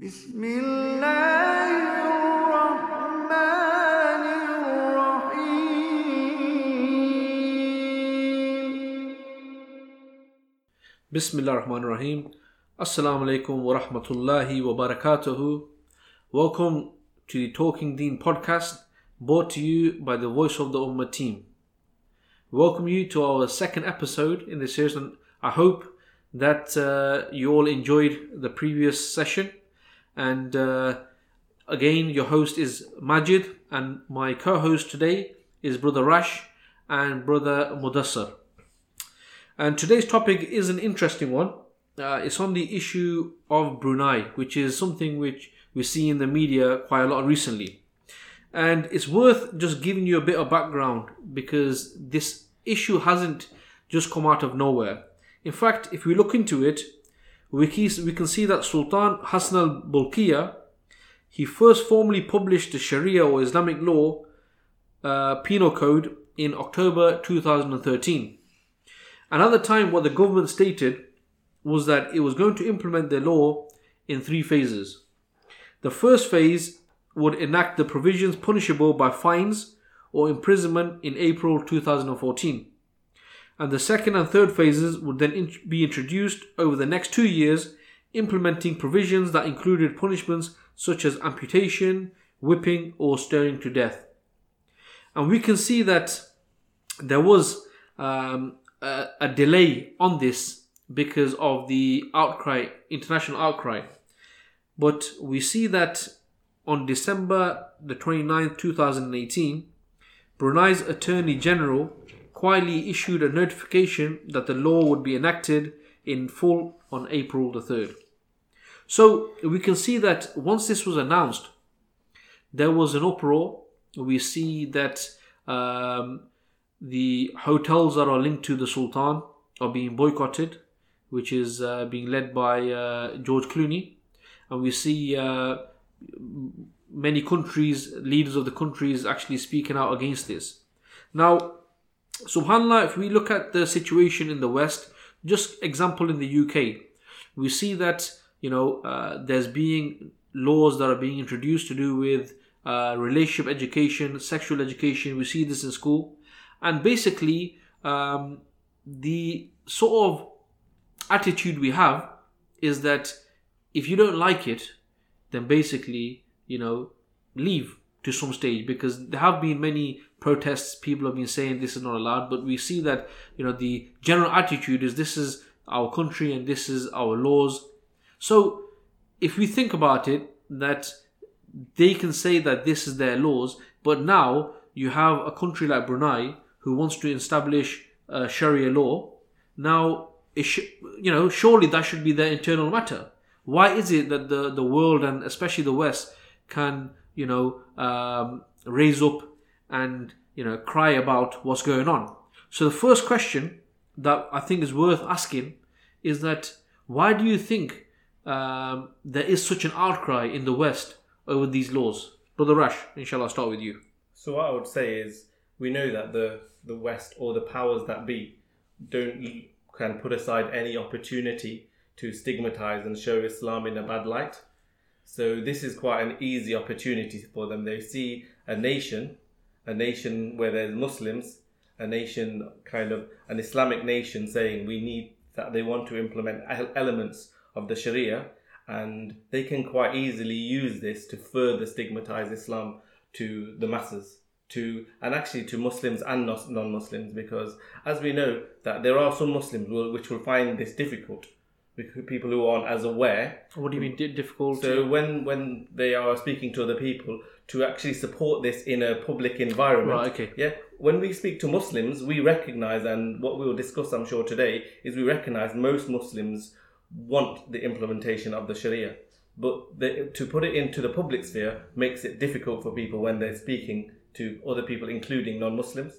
بسم الله الرحمن الرحيم Bismillah ar-Rahman ar-Rahim. Assalamu alaikum wa rahmatullahi wa barakatuhu. Welcome to the Talking Deen podcast brought to you by the Voice of the Ummah team. Welcome you to our second episode in this series and I hope that uh, you all enjoyed the previous session and uh, again your host is Majid and my co-host today is brother Rash and brother Mudassar. And today's topic is an interesting one. Uh, it's on the issue of Brunei, which is something which we see in the media quite a lot recently. And it's worth just giving you a bit of background because this issue hasn't just come out of nowhere. In fact, if we look into it, we can see that Sultan Hassanal Bolkiah he first formally published the Sharia or Islamic law uh, penal code in October 2013. And at the time, what the government stated was that it was going to implement the law in three phases. The first phase would enact the provisions punishable by fines or imprisonment in April 2014. And the second and third phases would then in- be introduced over the next two years, implementing provisions that included punishments such as amputation, whipping, or stoning to death. And we can see that there was um, a, a delay on this because of the outcry, international outcry. But we see that on December the 29th, 2018, Brunei's Attorney General quietly issued a notification that the law would be enacted in full on April the 3rd. So we can see that once this was announced, there was an uproar. We see that um, the hotels that are linked to the Sultan are being boycotted, which is uh, being led by uh, George Clooney. And we see uh, many countries, leaders of the countries, actually speaking out against this. Now, subhanallah, if we look at the situation in the West, just example in the UK, we see that you know uh, there's being laws that are being introduced to do with uh, relationship education, sexual education. We see this in school, and basically um, the sort of attitude we have is that if you don't like it, then basically you know leave to some stage because there have been many protests people have been saying this is not allowed but we see that you know the general attitude is this is our country and this is our laws. So if we think about it that they can say that this is their laws but now you have a country like Brunei who wants to establish Sharia law. Now sh- you know surely that should be their internal matter. Why is it that the the world and especially the west can you know um, raise up and you know cry about what's going on so the first question that i think is worth asking is that why do you think um, there is such an outcry in the west over these laws brother rash inshallah i'll start with you So what I would say is we know that the the West or the powers that be don't can put aside any opportunity to stigmatize and show Islam in a bad light. So this is quite an easy opportunity for them. They see a nation, a nation where there's Muslims, a nation kind of an Islamic nation saying we need that they want to implement elements of the Sharia and they can quite easily use this to further stigmatize Islam to the masses to and actually to Muslims and non- non-Muslims because as we know that there are some Muslims will, which will find this difficult people who aren't as aware. What do you mean difficult? So when when they are speaking to other people to actually support this in a public environment Right, okay. yeah when we speak to Muslims we recognize and what we will discuss I'm sure today is we recognize most Muslims want the implementation of the Sharia but the, to put it into the public sphere makes it difficult for people when they're speaking to other people including non-Muslims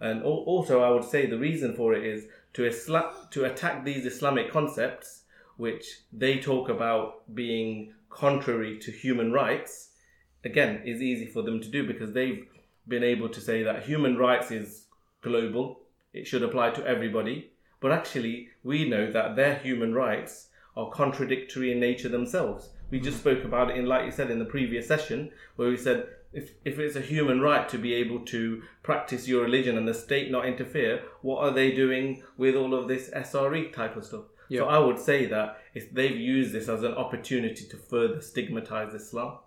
and also, I would say the reason for it is to isla- to attack these Islamic concepts, which they talk about being contrary to human rights. Again, is easy for them to do because they've been able to say that human rights is global; it should apply to everybody. But actually, we know that their human rights are contradictory in nature themselves. We just spoke about it in, like you said, in the previous session, where we said if, if it's a human right to be able to practice your religion and the state not interfere, what are they doing with all of this SRE type of stuff? Yeah. So I would say that if they've used this as an opportunity to further stigmatize Islam.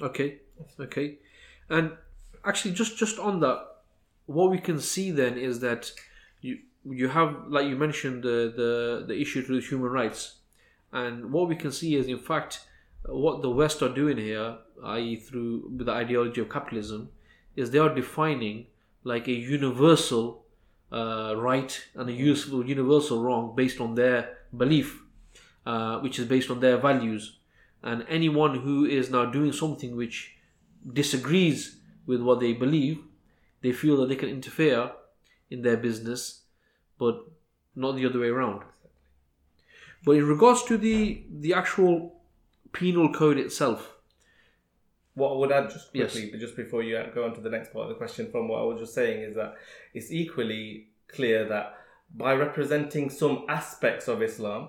Okay, okay, and actually, just just on that, what we can see then is that you you have like you mentioned the the the issue to human rights, and what we can see is in fact what the West are doing here, i.e., through the ideology of capitalism, is they are defining like a universal uh, right and a useful universal wrong based on their belief, uh, which is based on their values and anyone who is now doing something which disagrees with what they believe, they feel that they can interfere in their business, but not the other way around. But in regards to the the actual penal code itself, What I would add just Yes. quickly, but just before you go on to the next part of the question, from what I was just saying, is that it's equally clear that by representing some aspects of Islam,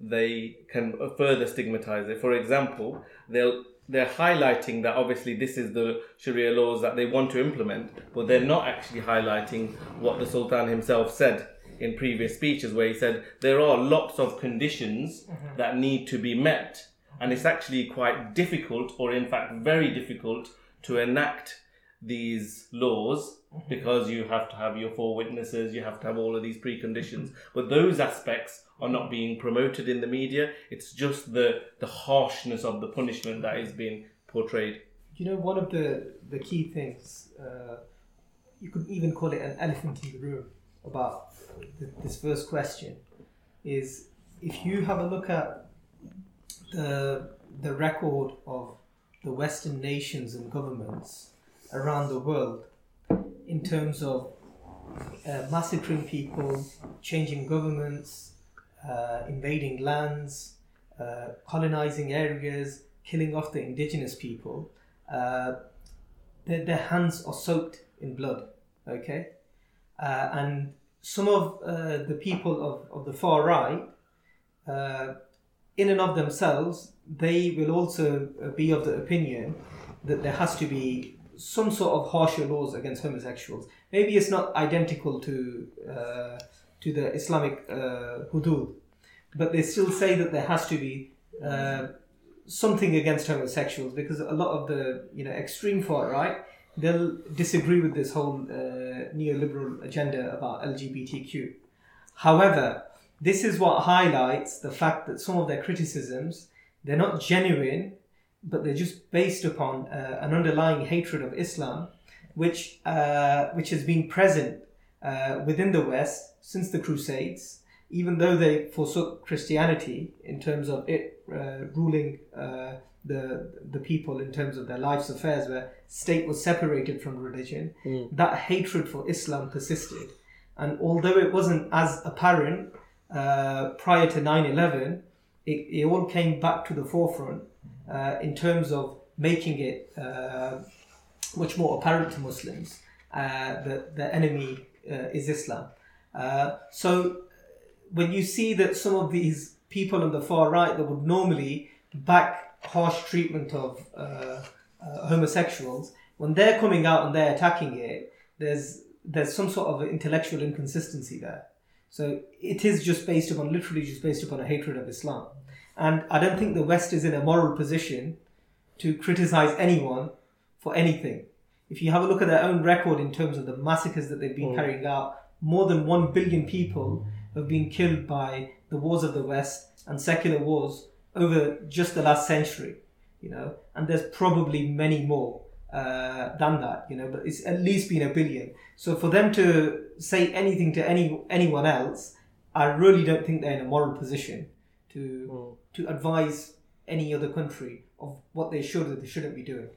they can further stigmatize it. For example, they'll they're highlighting that obviously this is the Sharia laws that they want to implement, but they're not actually highlighting what the Sultan himself said in previous speeches, where he said there are lots of conditions mm-hmm. that need to be met, and it's actually quite difficult, or in fact very difficult, to enact these laws because you have to have your four witnesses, you have to have all of these preconditions. But those aspects are not being promoted in the media. It's just the the harshness of the punishment that is being portrayed. You know, one of the, the key things, uh, you could even call it an elephant in the room about th- this first question, is if you have a look at the, the record of the Western nations and governments around the world in terms of uh, massacring people, changing governments, uh, invading lands, uh, colonizing areas, killing off the indigenous people, uh, their, their hands are soaked in blood. Okay, uh, and some of uh, the people of, of the far right, in and of themselves, they will also be of the opinion that there has to be some sort of harsher laws against homosexuals. Maybe it's not identical to uh, to the Islamic uh, hudud, but they still say that there has to be uh, something against homosexuals because a lot of the you know extreme far right they'll disagree with this whole uh, neoliberal agenda about LGBTQ. However, this is what highlights the fact that some of their criticisms they're not genuine, but they're just based upon uh, an underlying hatred of Islam, which uh, which has been present uh, within the West since the Crusades. Even though they forsook Christianity in terms of it uh, ruling uh, the the people in terms of their life's affairs, where state was separated from religion, that hatred for Islam persisted. And although it wasn't as apparent uh, prior to 9 11, it, it all came back to the forefront uh, in terms of making it uh, much more apparent to Muslims uh, that the enemy uh, is Islam. Uh, so when you see that some of these people on the far right that would normally back harsh treatment of homosexuals, when they're coming out and they're attacking it, there's there's some sort of intellectual inconsistency there. So it is just based upon literally just based upon a hatred of Islam, and I don't think the West is in a moral position to criticize anyone for anything. If you have a look at their own record in terms of the massacres that they've been carrying out, more than one billion people have been killed by the wars of the West and secular wars over just the last century. You know, and there's probably many more uh, than that. You know, but it's at least been a billion. So for them to say anything to any anyone else, I really don't think they're in a moral position to to advise any other country of what they should or they shouldn't be doing.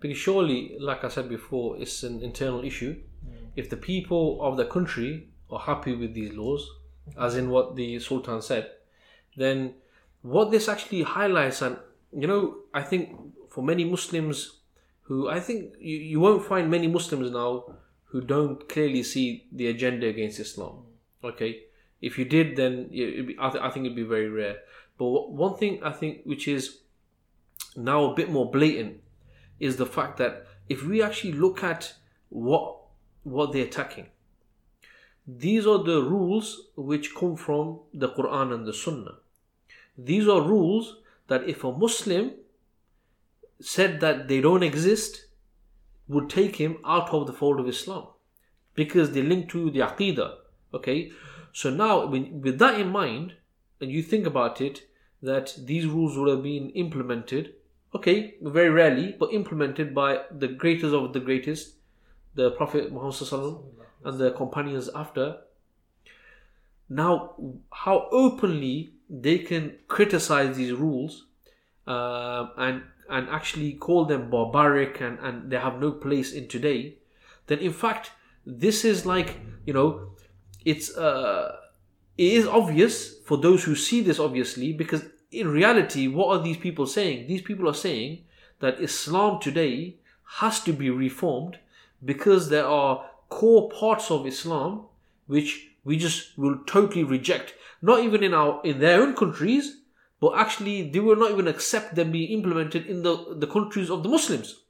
Because surely, like I said before, it's an internal issue. Mm. If the people of the country are happy with these laws, as in what the Sultan said, then what this actually highlights, and you know, I think for many Muslims who I think you, you won't find many Muslims now who don't clearly see the agenda against Islam. Mm. Okay, if you did, then it'd be, I, th- I think it'd be very rare. But one thing I think which is now a bit more blatant is the fact that if we actually look at what what they're attacking, these are the rules which come from the Quran and the Sunnah. These are rules that if a Muslim said that they don't exist, would take him out of the fold of Islam because they link to the Aqidah. Okay, so now with that in mind, and you think about it, that these rules would have been implemented, okay, very rarely, but implemented by the greatest of the greatest, the Prophet Muhammad and the companions after. Now, how openly they can criticize these rules uh, and and actually call them barbaric and, and they have no place in today, then in fact this is like you know it's uh, it is obvious for those who see this obviously because in reality what are these people saying? These people are saying that Islam today has to be reformed because there are core parts of Islam which we just will totally reject. Not even in our in their own countries, but actually they will not even accept them being implemented in the, the countries of the Muslims.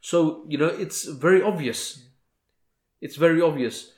So, you know, it's very obvious. It's very obvious.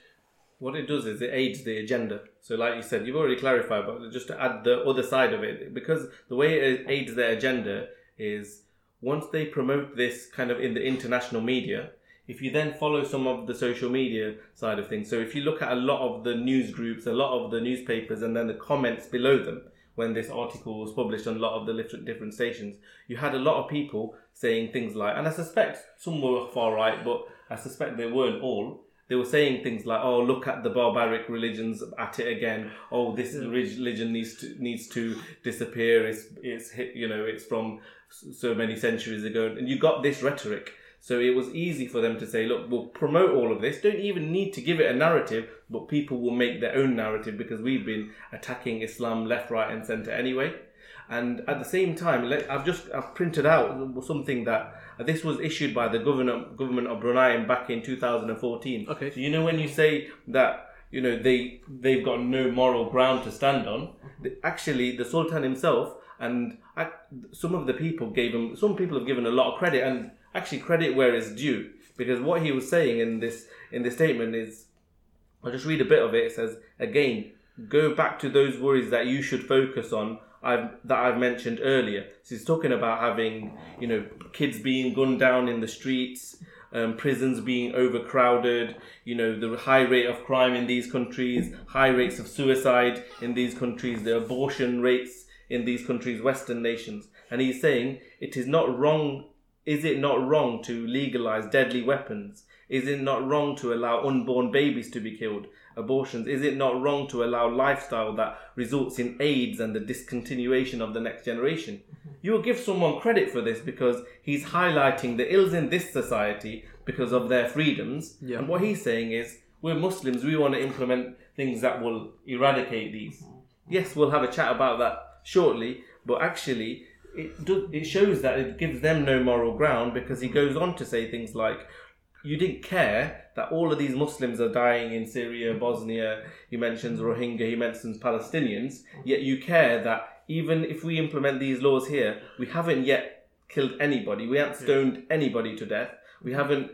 What it does is it aids the agenda. So, like you said, you've already clarified, but just to add the other side of it, because the way it aids their agenda is once they promote this kind of in the international media, if you then follow some of the social media side of things, so if you look at a lot of the news groups, a lot of the newspapers, and then the comments below them, when this article was published on a lot of the different different stations, you had a lot of people saying things like, and I suspect some were far right, but I suspect they weren't all. They were saying things like, "Oh, look at the barbaric religions at it again. Oh, this religion needs to needs to disappear. It's it's hit, you know it's from so many centuries ago." And you got this rhetoric. So it was easy for them to say, look, we'll promote all of this. Don't even need to give it a narrative, but people will make their own narrative because we've been attacking Islam left, right, and center anyway. And at the same time, I've just I've printed out something that uh, this was issued by the government government of Brunei back in 2014. Okay. So you know when you say that you know they they've got no moral ground to stand on, actually the Sultan himself and some of the people gave him some people have given a lot of credit and actually credit where it's due because what he was saying in this in this statement is I'll just read a bit of it. It says again, go back to those worries that you should focus on. I've, that I've mentioned earlier. So he's talking about having, you know, kids being gunned down in the streets, um, prisons being overcrowded, you know, the high rate of crime in these countries, high rates of suicide in these countries, the abortion rates in these countries, Western nations. And he's saying it is not wrong is it not wrong to legalize deadly weapons? Is it not wrong to allow unborn babies to be killed? Abortions? Is it not wrong to allow lifestyle that results in AIDS and the discontinuation of the next generation? Mm-hmm. You will give someone credit for this because he's highlighting the ills in this society because of their freedoms. Yeah. And what he's saying is, we're Muslims, we want to implement things that will eradicate these. Mm-hmm. Yes, we'll have a chat about that shortly, but actually, it do, it shows that it gives them no moral ground because he goes on to say things like you didn't care that all of these Muslims are dying in Syria, Bosnia. He mentions Rohingya, he mentions Palestinians. Yet you care that even if we implement these laws here, we haven't yet killed anybody. We haven't stoned anybody to death. We haven't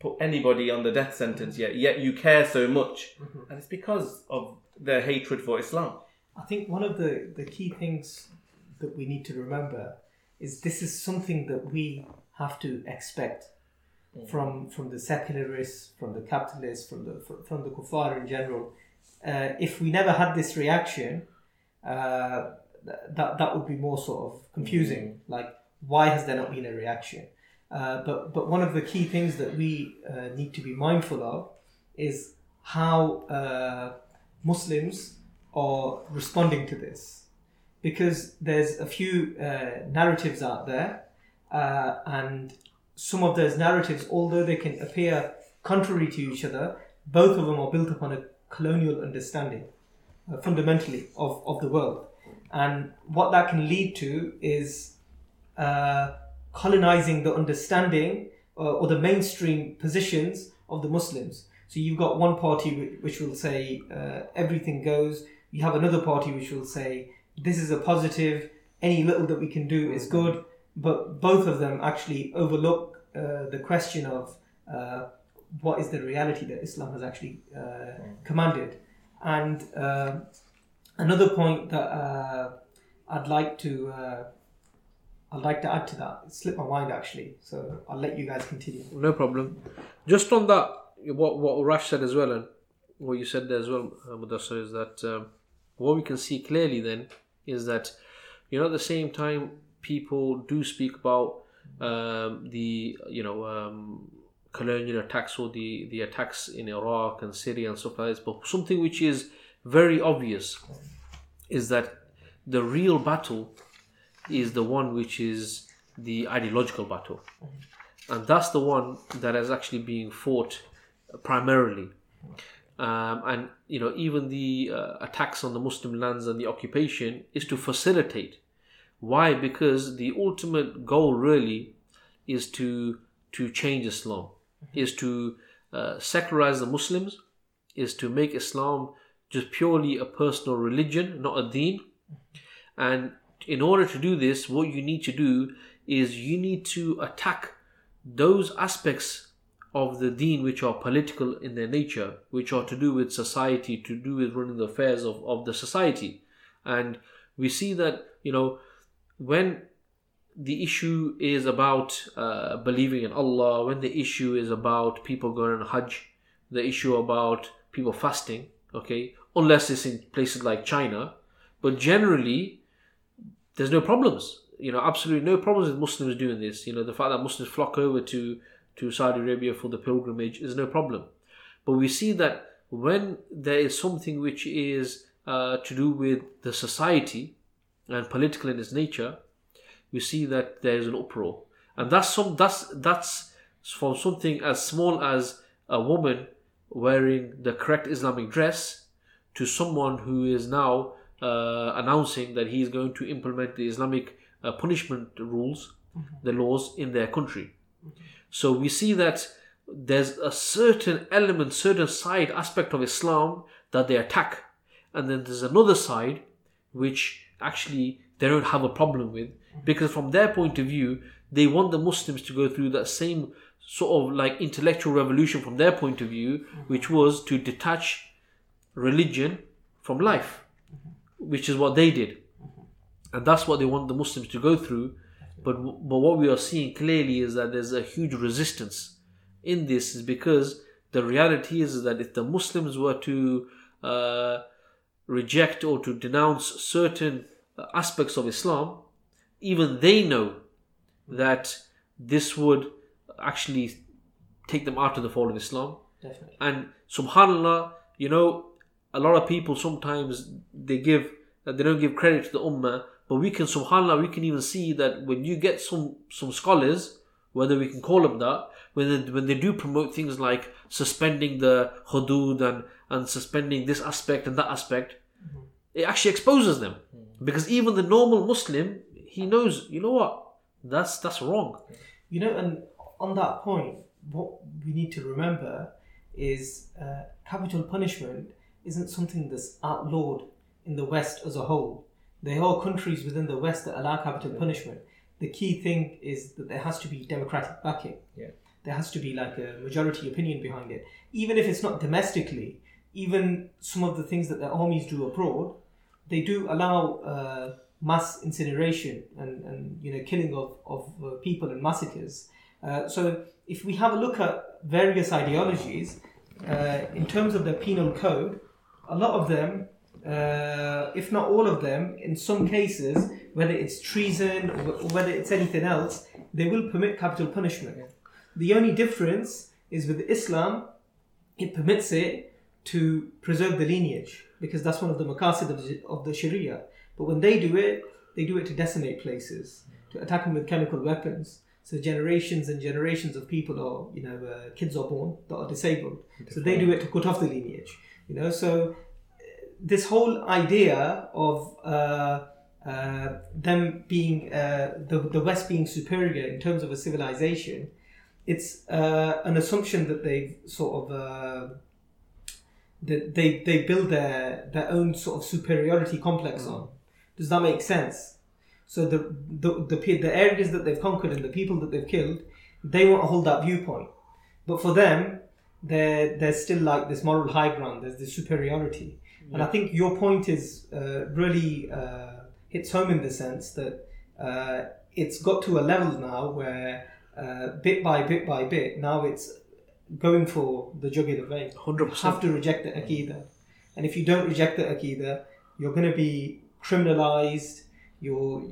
put anybody on the death sentence yet. Yet you care so much, mm-hmm. and it's because of their hatred for Islam. I think one of the, the key things that we need to remember is this is something that we have to expect from from the secularists, from the capitalists, from the from the kuffar in general. Uh, if we never had this reaction, uh, that that would be more sort of confusing. Like, why has there not been a reaction? Uh, but but one of the key things that we uh, need to be mindful of is how uh, Muslims are responding to this because there's a few uh, narratives out there, uh, and some of those narratives, although they can appear contrary to each other, both of them are built upon a colonial understanding, uh, fundamentally, of, of the world. And what that can lead to is uh, colonizing the understanding uh, or the mainstream positions of the Muslims. So you've got one party which will say uh, everything goes. You have another party which will say this is a positive. Any little that we can do is good. but both of them actually overlook uh, the question of uh, what is the reality that Islam has actually uh, commanded. And uh, another point that uh, I'd like to uh, I'd like to add to that. It slipped my mind actually, so I'll let you guys continue. No problem. Just on that, what what Rash said as well, and what you said there as well, Mudassar, is that um, what we can see clearly then is that you know at the same time people do speak about um, the you know um, colonial attacks or the the attacks in Iraq and Syria and stuff like this, but something which is very obvious is that the real battle is the one which is the ideological battle and that's the one that is actually being fought primarily. Um, and you know, even the uh, attacks on the Muslim lands and the occupation is to facilitate. Why? Because the ultimate goal really is to to change Islam, is to uh, secularize the Muslims, is to make Islam just purely a personal religion, not a deen. And in order to do this, what you need to do is you need to attack those aspects of the deen which are political in their nature, which are to do with society, to do with running the affairs of, of the society. And we see that, you know, when the issue is about uh, believing in Allah, when the issue is about people going on Hajj, the issue about people fasting, okay, unless it's in places like China, but generally, there's no problems. You know, absolutely no problems with Muslims doing this. You know, the fact that Muslims flock over to to Saudi Arabia for the pilgrimage is no problem. But we see that when there is something which is uh, to do with the society and political in its nature, we see that there is an uproar, and that's some that's that's from something as small as a woman wearing the correct Islamic dress to someone who is now uh, announcing that he is going to implement the Islamic uh, punishment rules, the laws in their country. So we see that there's a certain element, certain side aspect of Islam that they attack, and then there's another side which actually they don't have a problem with because from their point of view they want the Muslims to go through that same sort of like intellectual revolution from their point of view, which was to detach religion from life, which is what they did, and that's what they want the Muslims to go through. But but what we are seeing clearly is that there's a huge resistance in this, is because the reality is that if the Muslims were to uh, reject or to denounce certain aspects of Islam, even they know that this would actually take them out of the fold of Islam. Definitely. And subhanallah, you know, a lot of people sometimes they give they don't give credit to the ummah, but we can subhanallah we can even see that when you get some some scholars, whether we can call them that, when they, when they do promote things like suspending the hudud and and suspending this aspect and that aspect, mm-hmm. It actually exposes them because even the normal Muslim he knows you know what that's that's wrong. You know, and on that point, what we need to remember is uh, capital punishment isn't something that's outlawed in the West as a whole. There are countries within the West that allow capital punishment. The key thing is that there has to be democratic backing. Yeah. There has to be like a majority opinion behind it. Even if it's not domestically, even some of the things that the armies do abroad, they do allow uh, mass incineration and, and you know killing of, of uh, people and massacres. Uh, so if we have a look at various ideologies, uh, in terms of the penal code, a lot of them, uh, if not all of them, in some cases, whether it's treason or whether it's anything else, they will permit capital punishment. The only difference is with Islam, it permits it to preserve the lineage because that's one of the maqasid of the, of the Sharia. But when they do it, they do it to decimate places, to attack them with chemical weapons. So generations and generations of people are, you know, uh, kids are born that are disabled. So they do it to cut off the lineage. You know, so uh, this whole idea of uh, uh, them being uh, the the West being superior in terms of a civilization, it's uh, an assumption that they've sort of that they they build their their own sort of superiority complex on. Does that make sense? So the, the the the areas that they've conquered and the people that they've killed, they want to hold that viewpoint. But for them, there there's still like this moral high ground. There's this superiority, and I think your point is uh, really uh, hits home in the sense that uh, it's got to a level now where uh, bit by bit by bit now it's going for the jugular vein. Hundred You have to reject the Aqidah. And if you don't reject the Aqidah, you're going to be criminalized. You're,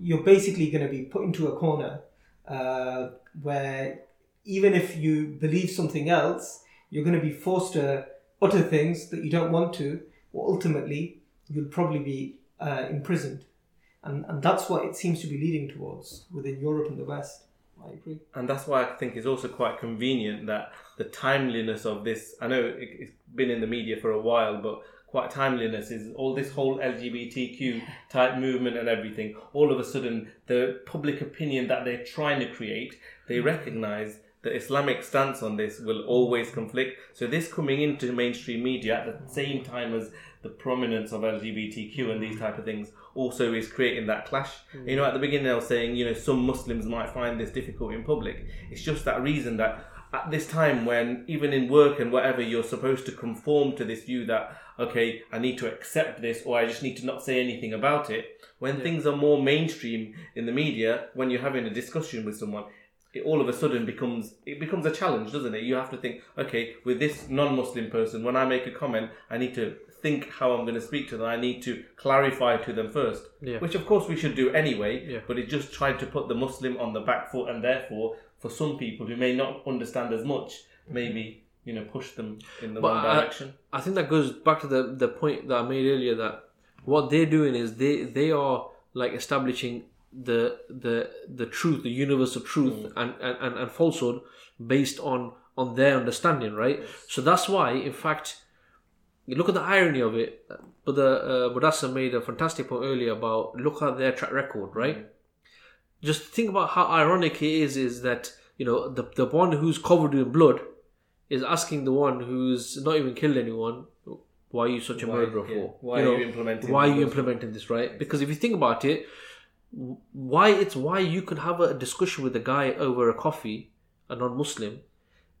you're basically going to be put into a corner uh, where even if you believe something else, you're going to be forced to utter things that you don't want to, or ultimately, you'll probably be uh, imprisoned. And, and that's what it seems to be leading towards within Europe and the West. I agree. and that's why I think it's also quite convenient that the timeliness of this. I know it, it's been in the media for a while, but quite timeliness is all this whole LGBTQ type movement and everything. All of a sudden, the public opinion that they're trying to create, they recognise the Islamic stance on this will always conflict. So this coming into mainstream media at the same time as the prominence of LGBTQ and these type of things also is creating that clash. You mm. know, at the beginning I was saying, you know, some Muslims might find this difficult in public. It's just that reason that at this time when even in work and whatever you're supposed to conform to this view that okay, I need to accept this or I just need to not say anything about it. When things are more mainstream in the media, when you're having a discussion with someone, it all of a sudden becomes it becomes a challenge, doesn't it? You have to think, okay, with this non-Muslim person, when I make a comment, I need to think how I'm going to speak to them. I need to clarify to them first, Yeah. which of course we should do anyway. Yeah. But it just tried to put the Muslim on the back foot, and therefore, for some people who may not understand as much, maybe you know push them in the But wrong I- direction. I think that goes back to the the point that I made earlier that what they're doing is they they are like establishing the the the truth, the universal truth mm. and, and, and, and falsehood based on on their understanding, right? So that's why, in fact, you look at the irony of it. But the uh, made a fantastic point earlier about look at their track record, right? Just think about how ironic it is. Is that you know the the one who's covered in blood is asking the one who's not even killed anyone, why are you such a Why- murderer yeah. for? Why You are you implementing Why are this? you implementing this, right? Because if you think about it, why it's why you can have a discussion with a guy over a coffee, a non-Muslim,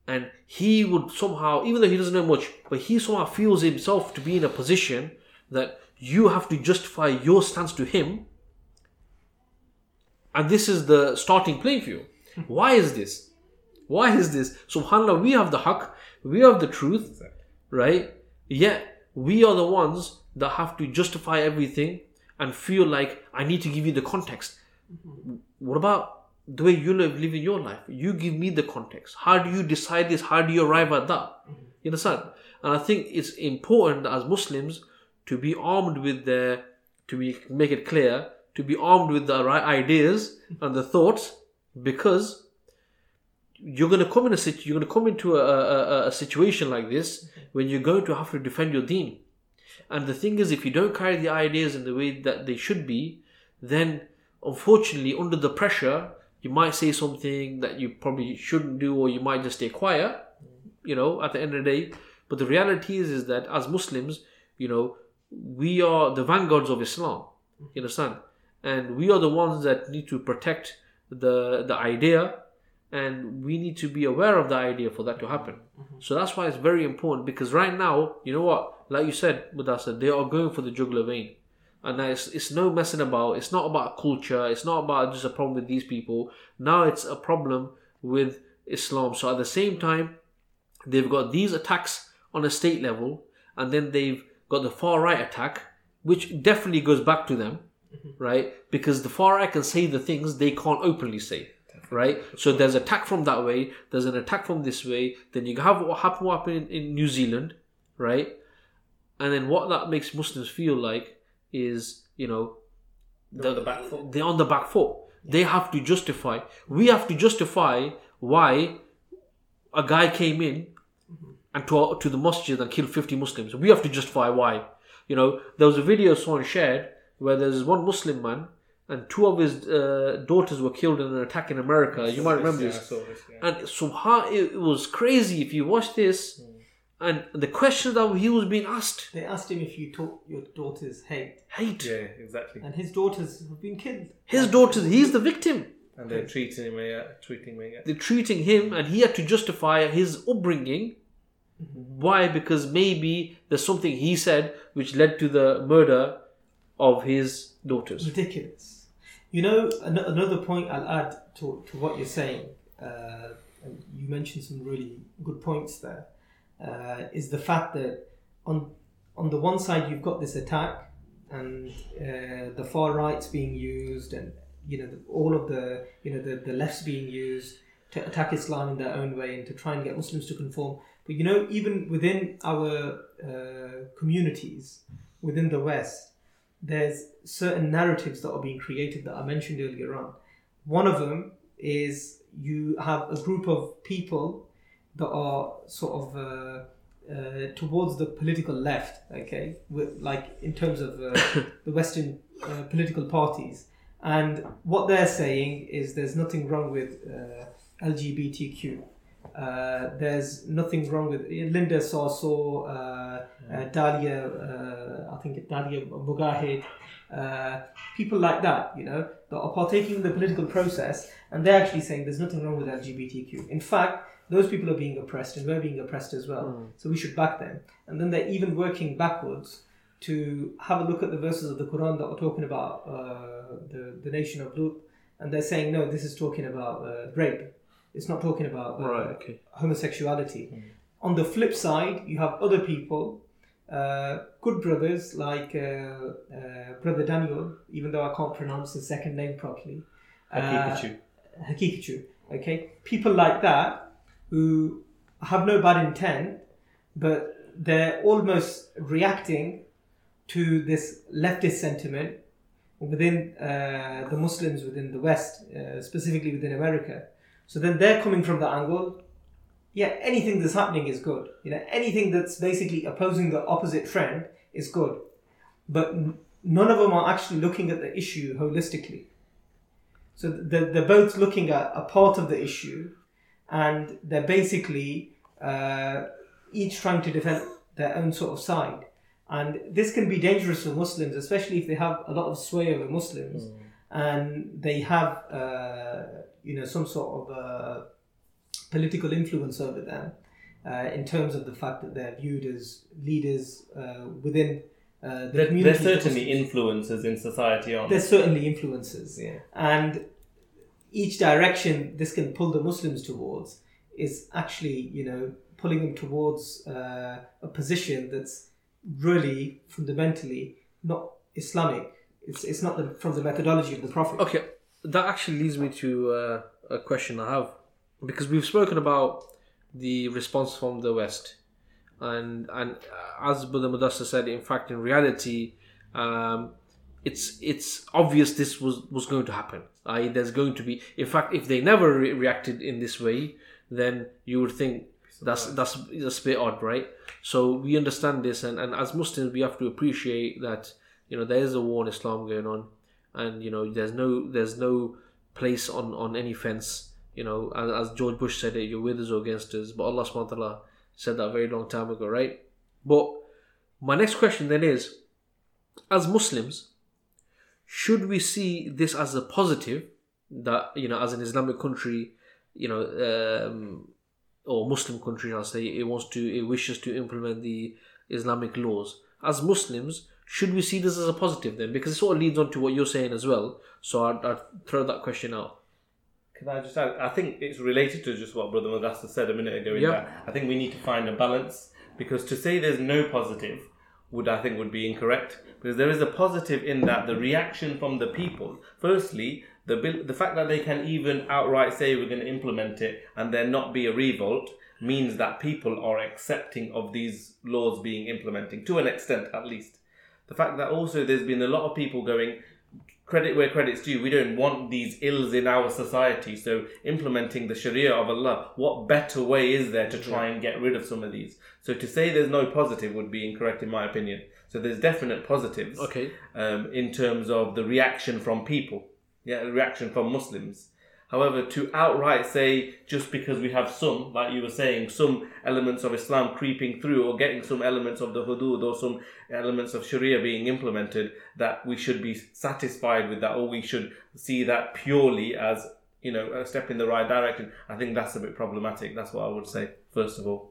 and he would somehow, even though he doesn't know much, but he somehow feels himself to be in a position that you have to justify your stance to him, and this is the starting playing field. Why is this? Why is this? Subhanallah, we have the haqq, we have the truth, right? Yet we are the ones that have to justify everything and feel like I need to give you the context. Mm-hmm. What about the way you live, in your life? You give me the context. How do you decide this? How do you arrive at that? You understand? And I think it's important as Muslims to be armed with the, to be make it clear, to be armed with the right ideas and the thoughts, because you're going to come in a situ- you're going to come into a, a- a situation like this when you're going to have to defend your deen. And the thing is, if you don't carry the ideas in the way that they should be, then unfortunately, under the pressure, you might say something that you probably shouldn't do, or you might just stay quiet. You know, at the end of the day. But the reality is, is that as Muslims, you know, we are the vanguards of Islam. You understand? And we are the ones that need to protect the the idea and we need to be aware of the idea for that to happen. So that's why it's very important because right now, you know what, like you said, Mudassar, they are going for the jugular vein. And it's, it's no messing about. It's not about culture. It's not about just a problem with these people. Now it's a problem with Islam. So at the same time, they've got these attacks on a state level, and then they've got the far right attack, which definitely goes back to them, mm-hmm. right? Because the far right can say the things they can't openly say, right? So there's attack from that way, there's an attack from this way. Then you have what happened, what happened in, in New Zealand, right? And then what that makes Muslims feel like is, you know, They're on the back foot. they're on the back foot. They have to justify. We have to justify why a guy came in and to, to the masjid and killed 50 Muslims. We have to justify why. You know, there was a video someone shared where there's one Muslim man and two of his uh, daughters were killed in an attack in America. You might remember Yeah, I this. saw this, yeah. And subhan, it, it was crazy if you watch this. And the question that he was being asked, They asked him if you taught your daughters hate, hate. Yeah, exactly. and his daughters have been killed. His daughters, he's the victim. And they're treating him, yeah, treating me. Yeah. They're treating him, and he had to justify his upbringing. Why? Because maybe there's something he said which led to the murder of his daughters. ridiculous. You know, an- another point I'll add to, to what you're saying, uh, and you mentioned some really good points there, uh, is the fact that on on the one side you've got this attack, and uh, the far right's being used, and you know the, all of the you know the, the left's being used to attack Islam in their own way and to try and get Muslims to conform. But you know, even within our uh, communities, within the West, there's certain narratives that are being created that I mentioned earlier on. One of them is you have a group of people that are sort of uh, uh, towards the political left, okay, with, like in terms of uh, the Western uh, political parties. And what they're saying is there's nothing wrong with uh, LGBTQ. Uh, there's nothing wrong with Linda Sarsour, uh, uh, Dalia, uh, I think Dalia Mogahed, uh, people like that, you know, that are partaking in the political process, and they're actually saying there's nothing wrong with LGBTQ. In fact, those people are being oppressed, and we're being oppressed as well. So we should back them. And then they're even working backwards to have a look at the verses of the Quran that are talking about uh, the the nation of Lut, and they're saying no, this is talking about uh, rape. It's not talking about uh, Right. Okay. homosexuality. On the flip side, you have other people, uh, good brothers like uh, uh, Brother Daniel, even though I can't pronounce his second name properly. Haqiqatjou. Haqiqatjou. Okay, people like that who have no bad intent, but they're almost reacting to this leftist sentiment within uh, the Muslims within the West, uh, specifically within America. So then they're coming from the angle, yeah, anything that's happening is good. You know, anything that's basically opposing the opposite trend is good. But none of them are actually looking at the issue holistically. So they're, they're both looking at a part of the issue and they're basically uh, each trying to defend their own sort of side. And this can be dangerous for Muslims, especially if they have a lot of sway over Muslims and they have, uh, you know, some sort of uh, political influence over them uh, in terms of the fact that they're viewed as leaders uh, within uh, the There, community. there's certainly influences in society, aren't There's certainly influences? Yeah. and each direction this can pull the Muslims towards is actually, you know, pulling them towards uh, a position that's really fundamentally not Islamic. It's, it's not the, from the methodology of the Prophet. Okay, that actually leads me to uh, a question I have because we've spoken about the response from the West, and and uh, as Brother Mudassar said, in fact, in reality, um, it's it's obvious this was was going to happen. I there's going to be, in fact, if they never re- reacted in this way, then you would think that's that's that's a bit odd, right? So we understand this, and, and as Muslims, we have to appreciate that you know there is a war in Islam going on, and you know there's no there's no place on on any fence. You know, as, as George Bush said it, you're with us or against us. But Allah subhanahu wa taala said that a very long time ago, right? But my next question then is, as Muslims, should we see this as a positive that you know, as an Islamic country, you know, um, or Muslim country, I'll say, it wants to, it wishes to implement the Islamic laws. As Muslims, should we see this as a positive then? Because it sort of leads on to what you're saying as well. So I'd, I'd throw that question out. Can I just add? I think it's related to just what Brother Mudassar said a minute ago. In Yeah. that I think we need to find a balance because to say there's no positive would I think would be incorrect because there is a positive in that the reaction from the people. Firstly, the bill, the fact that they can even outright say we're going to implement it and there not be a revolt means that people are accepting of these laws being implemented to an extent at least. The fact that also there's been a lot of people going credit where credit's due. We don't want these ills in our society. So implementing the Sharia of Allah, what better way is there to try and get rid of some of these? So to say there's no positive would be incorrect in my opinion. So there's definite positives Okay. um, in terms of the reaction from people, yeah, the reaction from Muslims. However, to outright say just because we have some, like you were saying, some elements of Islam creeping through or getting some elements of the hudud or some elements of Sharia being implemented, that we should be satisfied with that or we should see that purely as, you know, a step in the right direction, I think that's a bit problematic. That's what I would say, first of all.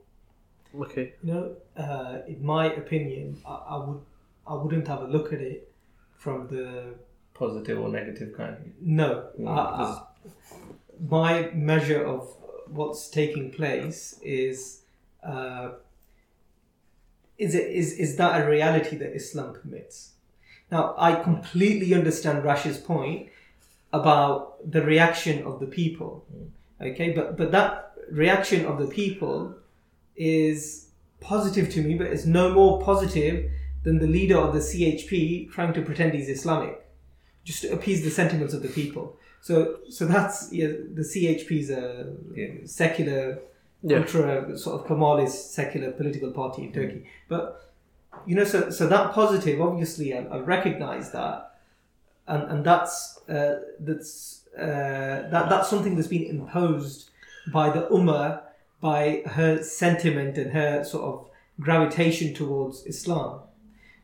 Okay. You know, uh, in my opinion, I, I would I wouldn't have a look at it from the Positive or negative kind. no. Mm, I- I- my measure of what's taking place is uh, is it is is that a reality that Islam permits? Now, I completely understand Rash's point about the reaction of the people. Okay, but but that reaction of the people is positive to me, but it's no more positive than the leader of the CHP trying to pretend he's Islamic, just to appease the sentiments of the people. So so that's yeah, the CHP's a Yeah. secular Yeah. ultra sort of Kemalist secular political party in Turkey. But you know, so so that positive, obviously, I, I recognise that, and and that's uh, that's uh, that that's something that's been imposed by the ummah by her sentiment and her sort of gravitation towards Islam.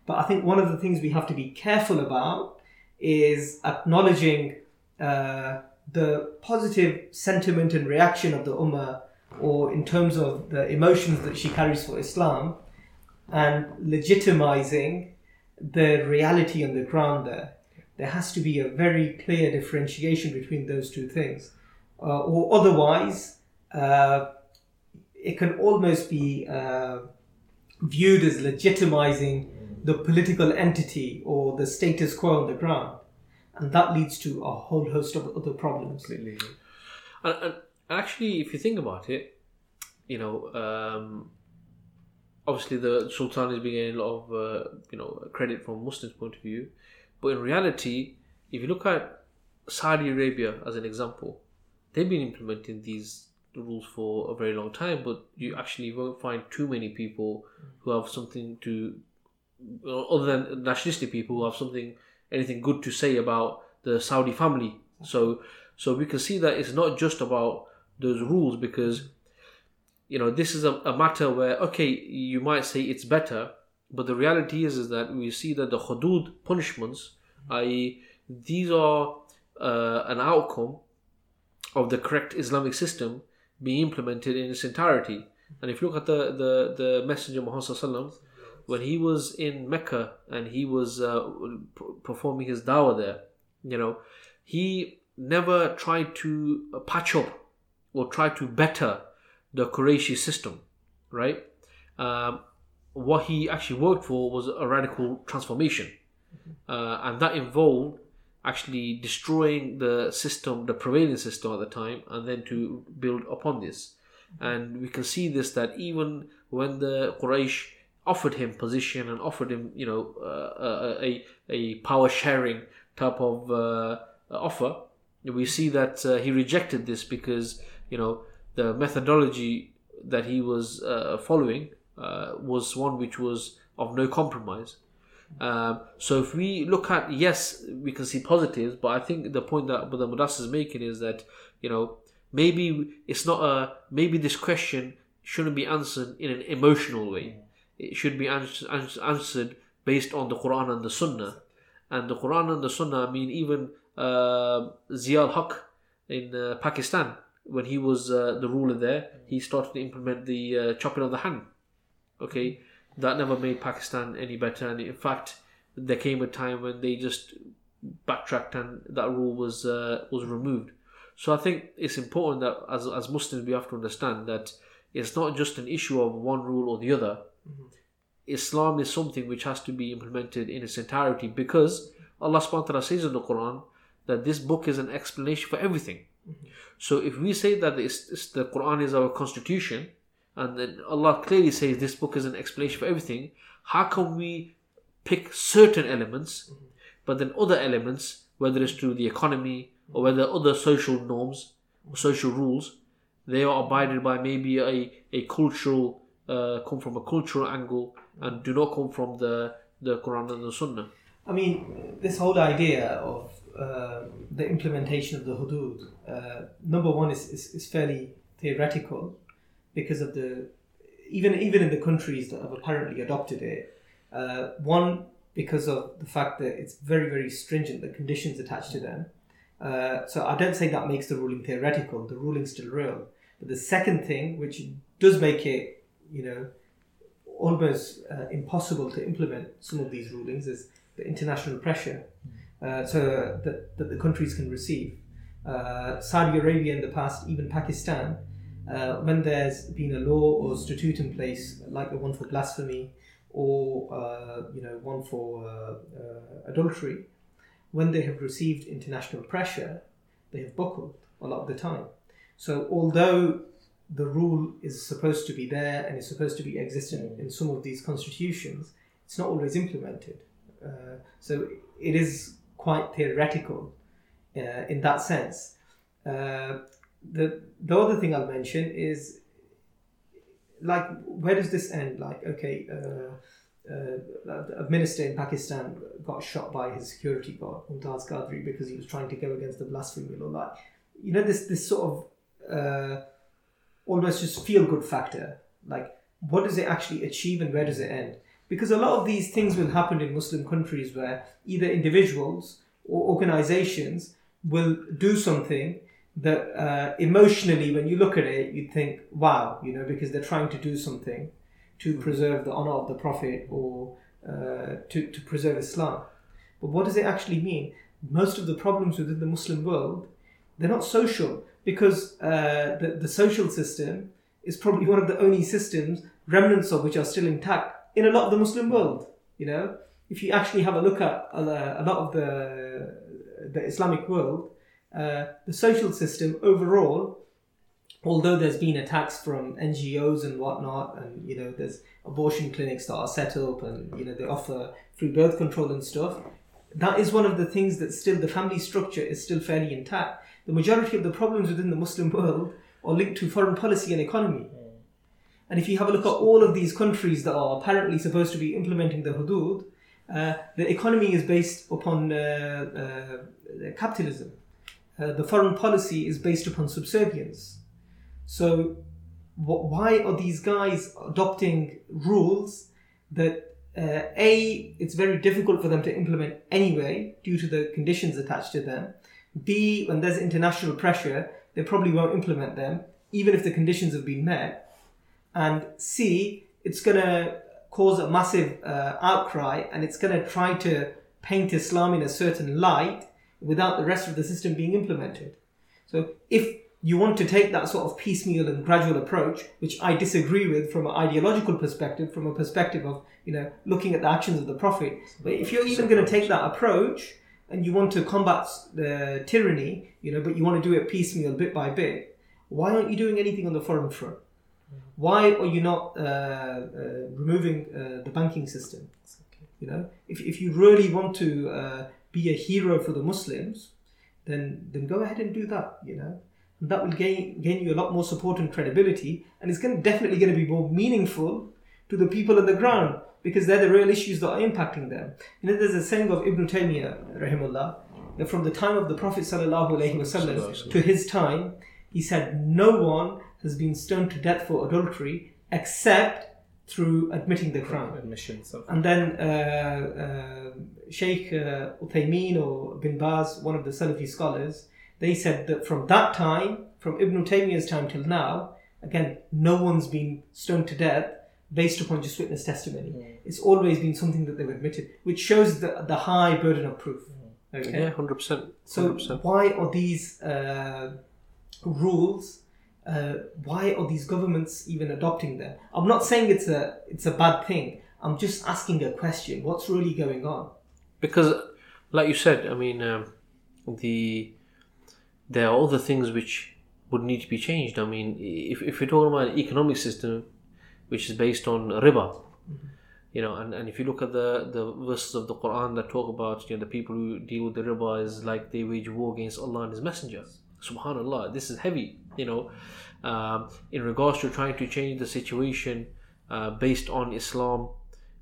But I think one of the things we have to be careful about is acknowledging uh, the positive sentiment and reaction of the ummah, or in terms of the emotions that she carries for Islam, and legitimizing the reality on the ground there. There has to be a very clear differentiation between those two things, uh, or otherwise, uh, it can almost be uh, viewed as legitimizing the political entity or the status quo on the ground. And that leads to a whole host of other problems. Completely. And, and actually, if you think about it, you know, um, obviously the Sultan is being getting a lot of uh, you know credit from Muslims' point of view, but in reality, if you look at Saudi Arabia as an example, they've been implementing these rules for a very long time, but you actually won't find too many people who have something to, other than nationalistic people who have something, anything good to say about the Saudi family. So, so we can see that it's not just about those rules because, you know, this is a, a matter where okay, you might say it's better, but the reality is is that we see that the hudud punishments, i.e., these are uh, an outcome of the correct Islamic system being implemented in its entirety. And if you look at the the, the Messenger Muhammad when he was in Mecca and he was uh, performing his dawah there, you know, he never tried to patch up or try to better the Qurayshi system, right? Um, what he actually worked for was a radical transformation, uh, and that involved actually destroying the system, the prevailing system at the time, and then to build upon this. And we can see this that even when the Quraysh offered him position and offered him, you know, uh, a, a power sharing type of uh, offer, we see that uh, he rejected this because, you know, the methodology that he was uh, following uh, was one which was of no compromise. Um, so if we look at yes, we can see positives, but I think the point that Brother Mudass is making is that you know maybe it's not a maybe this question shouldn't be answered in an emotional way. It should be ans- ans- answered based on the Quran and the Sunnah, and the Quran and the Sunnah. I mean, even uh, Zia Haq in uh, Pakistan when he was uh, the ruler there, he started to implement the uh, chopping of the hand. Okay, that never made Pakistan any better, and in fact, there came a time when they just backtracked and that rule was uh, was removed. So I think it's important that as as Muslims we have to understand that it's not just an issue of one rule or the other. Mm-hmm. Islam is something which has to be implemented in its entirety because Allah subhanahu wa ta'ala says in the Quran that this book is an explanation for everything. Mm-hmm. So if we say that it's, it's the Quran is our constitution, and then Allah clearly says this book is an explanation for everything, how can we pick certain elements, mm-hmm. but then other elements, whether it's through the economy or whether other social norms or social rules, they are abided by maybe a, a cultural, uh, come from a cultural angle and do not come from the, the Quran and the Sunnah. I mean, this whole idea of uh, the implementation of the hudud, uh, number one is, is, is fairly theoretical because of the even even in the countries that have apparently adopted it. Uh, one because of the fact that it's very very stringent, the conditions attached to them. Uh, so I don't say that makes the ruling theoretical. The ruling's still real. But the second thing, which does make it, you know, almost uh, impossible to implement some of these rulings, is the international pressure. Uh, so that, that the countries can receive. Uh, Saudi Arabia in the past, even Pakistan, uh, when there's been a law or statute in place, like the one for blasphemy or uh, you know one for uh, uh, adultery, when they have received international pressure, they have buckled a lot of the time. So although the rule is supposed to be there and is supposed to be existent in some of these constitutions, it's not always implemented. Uh, so it is quite theoretical uh, in that sense. Uh, the the other thing I'll mention is like where does this end? Like okay, uh, uh, a minister in Pakistan got shot by his security guard Mumtaz Qadri because he was trying to go against the blasphemy law. Like you know this this sort of uh, almost just feel good factor. Like what does it actually achieve and where does it end? Because a lot of these things will happen in Muslim countries where either individuals or organizations will do something that uh, emotionally, when you look at it, you'd think, wow, you know, because they're trying to do something to preserve the honor of the Prophet or uh, to, to preserve Islam. But what does it actually mean? Most of the problems within the Muslim world, they're not social because uh, the, the social system is probably one of the only systems, remnants of which are still intact in a lot of the Muslim world. You know, if you actually have a look at a, lot of the the Islamic world, uh, the social system overall, although there's been attacks from NGOs and whatnot, and you know there's abortion clinics that are set up, and you know they offer free birth control and stuff. That is one of the things that still the family structure is still fairly intact. The majority of the problems within the Muslim world are linked to foreign policy and economy. And if you have a look at all of these countries that are apparently supposed to be implementing the hudud, uh, the economy is based upon uh, uh, capitalism. Uh, the foreign policy is based upon subservience. So, wh- why are these guys adopting rules that uh, a it's very difficult for them to implement anyway due to the conditions attached to them. B when there's international pressure, they probably won't implement them even if the conditions have been met and C, it's going to cause a massive uh, outcry and it's going to try to paint Islam in a certain light without the rest of the system being implemented. So if you want to take that sort of piecemeal and gradual approach, which I disagree with from an ideological perspective, from a perspective of you know looking at the actions of the Prophet. But if you're even going to take that approach and you want to combat the tyranny, you know, but you want to do it piecemeal, bit by bit, why aren't you doing anything on the foreign front? Why are you not uh, uh, removing uh, the banking system? You know, if, if you really want to uh, be a hero for the Muslims, then then go ahead and do that. You know, and that will gain gain you a lot more support and credibility, and it's going definitely going to be more meaningful to the people on the ground because they're the real issues that are impacting them. You know, there's a saying of Ibn Taymiyyah, rahimullah, that from the time of the Prophet sallallahu alaihi wasallam to his time, he said no one has been stoned to death for adultery except through admitting the crime. Admissions of And then uh, uh, Sheikh uh, Uthaymeen or Bin Baz, one of the Salafi scholars, they said that from that time, from Ibn Taymiyyah's time till now, again, no one's been stoned to death based upon just witness testimony. It's always been something that they've admitted, which shows the, the high burden of proof. Okay? Yeah, hundred percent. So why are these uh, rules? Uh, why are these governments even adopting them? I'm not saying it's a it's a bad thing. I'm just asking a question. What's really going on? because like you said i mean um, the there are other things which would need to be changed i mean if, if you're talking about an economic system which is based on riba you know and, and if you look at the the verses of the quran that talk about you know the people who deal with the riba is like they wage war against allah and his messenger subhanallah this is heavy you know um, in regards to trying to change the situation uh, based on islam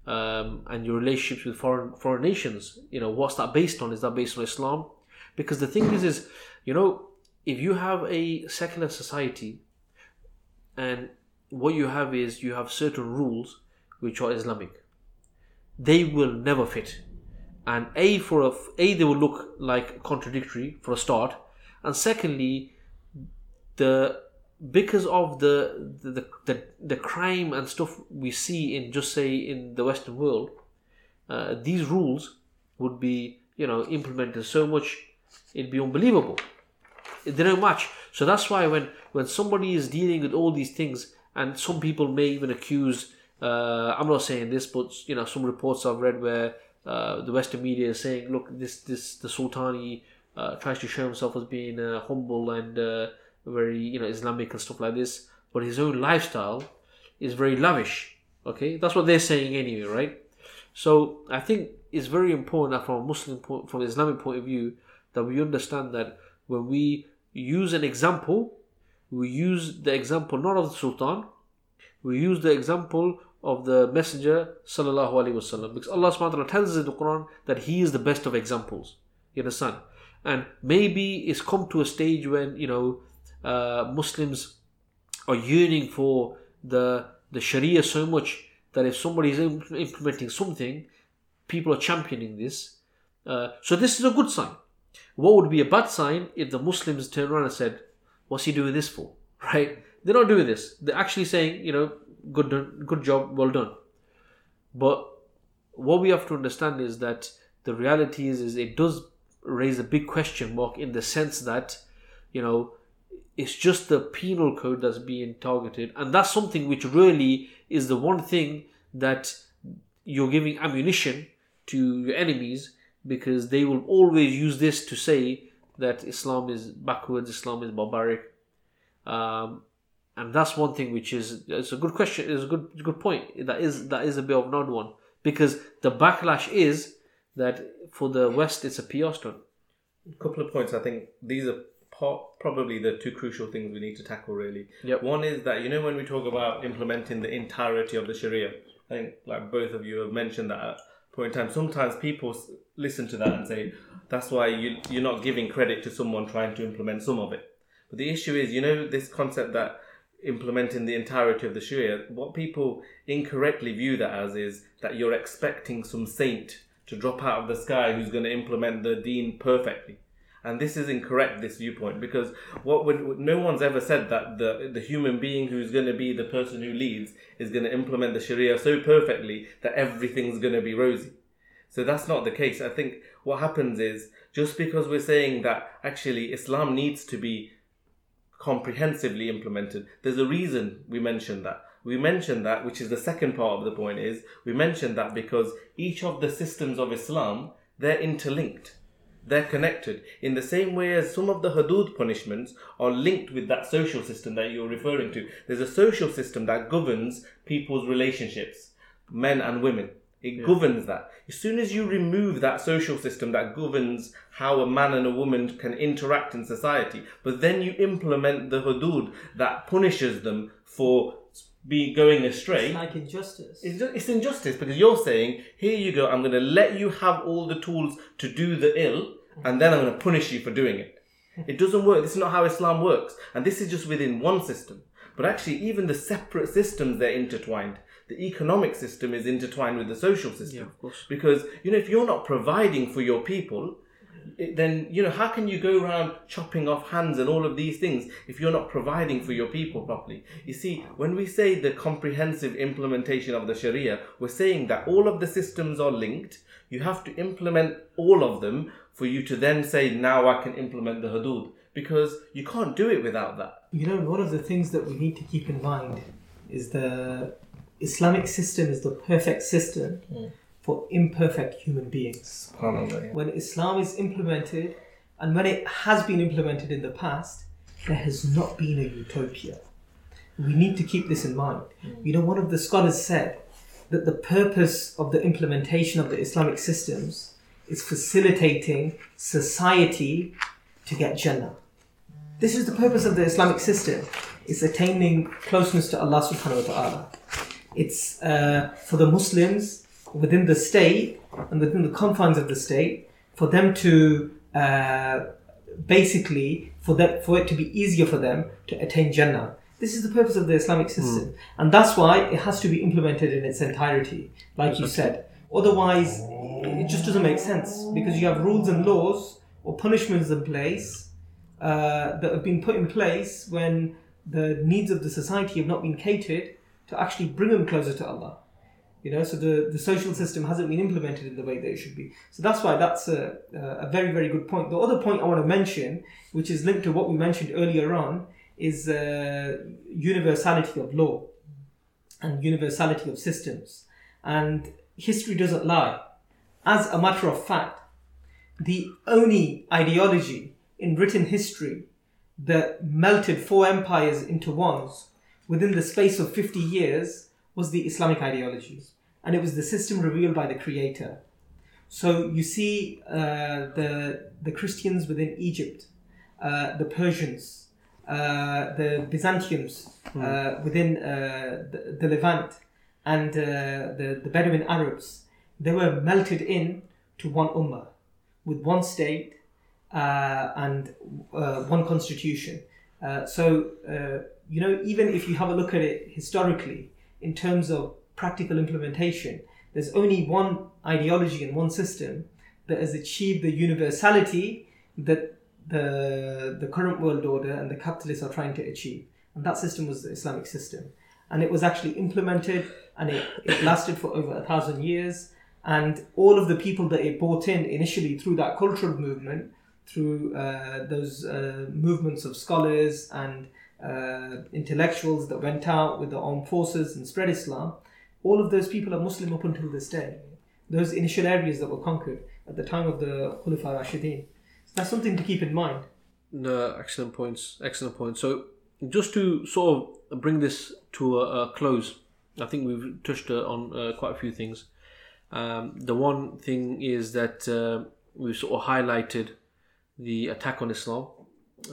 um, and your relationships with foreign foreign nations. You know, what's that based on? Is that based on Islam? Because the thing is, is you know, if you have a secular society, and what you have is you have certain rules which are Islamic, they will never fit. And a for a a they will look like contradictory for a start, and secondly, the because of the the, the the crime and stuff we see in just say in the Western world, uh, these rules would be you know implemented so much it'd be unbelievable. They don't match. So that's why when when somebody is dealing with all these things, and some people may even accuse. Uh, I'm not saying this, but you know some reports I've read where uh, the Western media is saying, look, this this the Sultani uh, tries to show himself as being uh, humble and uh, very you know Islamic and stuff like this, but his own lifestyle is very lavish. Okay, that's what they're saying anyway, right? So I think it's very important that from a Muslim point, from an Islamic point of view, that we understand that when we use an example, we use the example not of the Sultan, we use the example of the Messenger sallallahu alaihi wasallam because Allah subhanahu wa tells us in the Quran that He is the best of examples. You understand? And maybe it's come to a stage when you know uh, Muslims are yearning for the the Sharia so much that if somebody is im- implementing something, people are championing this. Uh, so this is a good sign. What would be a bad sign if the Muslims turn around and said, "What's he doing this for?" Right? They're not doing this. They're actually saying, you know, good done, good job, well done. But what we have to understand is that the reality is, is it does raise a big question mark in the sense that, you know, it's just the penal code that's being targeted, and that's something which really is the one thing that you're giving ammunition to your enemies because they will always use this to say that Islam is backwards, Islam is barbaric, um, and that's one thing which is it's a good question. It's a good good point. That is that is a bit of an odd one because the backlash is that for the West it's a PR stunt. A couple of points. I think these are probably the two crucial things we need to tackle. Really, Yep. one is that you know when we talk about implementing the entirety of the Sharia, I think like both of you have mentioned that point in time. Sometimes people listen to that and say that's why you you're not giving credit to someone trying to implement some of it. But the issue is, you know, this concept that implementing the entirety of the Sharia, what people incorrectly view that as is that you're expecting some saint to drop out of the sky who's going to implement the deen perfectly. And this is incorrect, this viewpoint, because what would, no one's ever said that the, the human being who's going to be the person who leads is going to implement the Sharia so perfectly that everything's going to be rosy. So that's not the case. I think what happens is just because we're saying that actually Islam needs to be comprehensively implemented. There's a reason we mentioned that. We mentioned that, which is the second part of the point, is we mentioned that because each of the systems of Islam, they're interlinked. They're connected in the same way as some of the hudud punishments are linked with that social system that you're referring to. There's a social system that governs people's relationships, men and women. It governs that. As soon as you remove that social system that governs how a man and a woman can interact in society, but then you implement the hudud that punishes them for be going astray, It's like injustice. it's, it's injustice because you're saying, here you go, I'm going to let you have all the tools to do the ill, and then I'm going to punish you for doing it. It doesn't work. This is not how Islam works. And this is just within one system. But actually, even the separate systems, they're intertwined. The economic system is intertwined with the social system. Yeah, of course. Because, you know, if you're not providing for your people, it, then, you know, how can you go around chopping off hands and all of these things if you're not providing for your people properly? You see, when we say the comprehensive implementation of the Sharia, we're saying that all of the systems are linked. You have to implement all of them for you to then say, now I can implement the hudud. Because you can't do it without that. You know, one of the things that we need to keep in mind is the Islamic system is the perfect system mm. for imperfect human beings. When Islam is implemented, and when it has been implemented in the past, there has not been a utopia. We need to keep this in mind. Mm. You know, one of the scholars said that the purpose of the implementation of the Islamic systems is facilitating society to get Jannah. This is the purpose of the Islamic system. It's attaining closeness to Allah subhanahu wa ta'ala. It's uh, for the Muslims within the state and within the confines of the state for them to uh, basically for that for it to be easier for them to attain Jannah. This is the purpose of the Islamic system, and that's why it has to be implemented in its entirety, like you said. Otherwise, it just doesn't make sense because you have rules and laws or punishments in place uh, that have been put in place when the needs of the society have not been catered to actually bring them closer to Allah. You know, so the, the social system hasn't been implemented in the way that it should be. So that's why that's a, a very, very good point. The other point I want to mention, which is linked to what we mentioned earlier on, is uh, universality of law and universality of systems. And history doesn't lie. As a matter of fact, the only ideology in written history that melted four empires into ones within the space of 50 years was the Islamic ideology. And it was the system revealed by the Creator. So you see uh, the, the Christians within Egypt, uh, the Persians, the Byzantiums uh, within uh, the, the Levant, and uh, the, the Bedouin Arabs. They were melted in to one ummah with one state uh, and uh, one constitution. Uh, so, uh, you know, even if you have a look at it historically, in terms of practical implementation, there's only one ideology and one system that has achieved the universality that the, the current world order and the capitalists are trying to achieve. And that system was the Islamic system. And it was actually implemented and it, it lasted for over a thousand years. And all of the people that it brought in initially through that cultural movement, through uh, those uh, movements of scholars and uh, intellectuals that went out with the armed forces and spread Islam, all of those people are Muslim up until this day. Those initial areas that were conquered at the time of the Khulafa Rashidin. That's something to keep in mind. No, excellent points. Excellent points. So, just to sort of bring this to a, a close, I think we've touched uh, on uh, quite a few things. Um, the one thing is that uh, we've sort of highlighted the attack on Islam,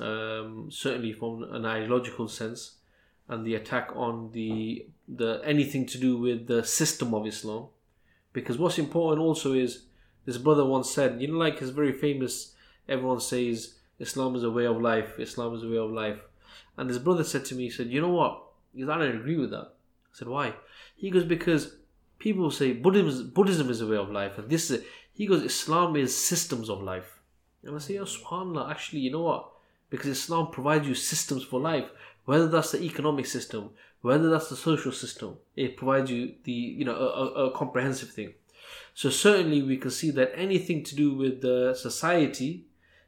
um, certainly from an ideological sense, and the attack on the the anything to do with the system of Islam. Because what's important also is this brother once said, you know, like his very famous, everyone says Islam is a way of life, Islam is a way of life. And his brother said to me, he said, you know what? I don't agree with that. I said, why? He goes, because people say Buddhism, Buddhism is a way of life, and this is, a, he goes, Islam is systems of life. And I say, oh, subhanAllah, actually, you know what? Because Islam provides you systems for life, whether that's the economic system, whether that's the social system, it provides you the, you know, a, a comprehensive thing. So certainly we can see that anything to do with the society,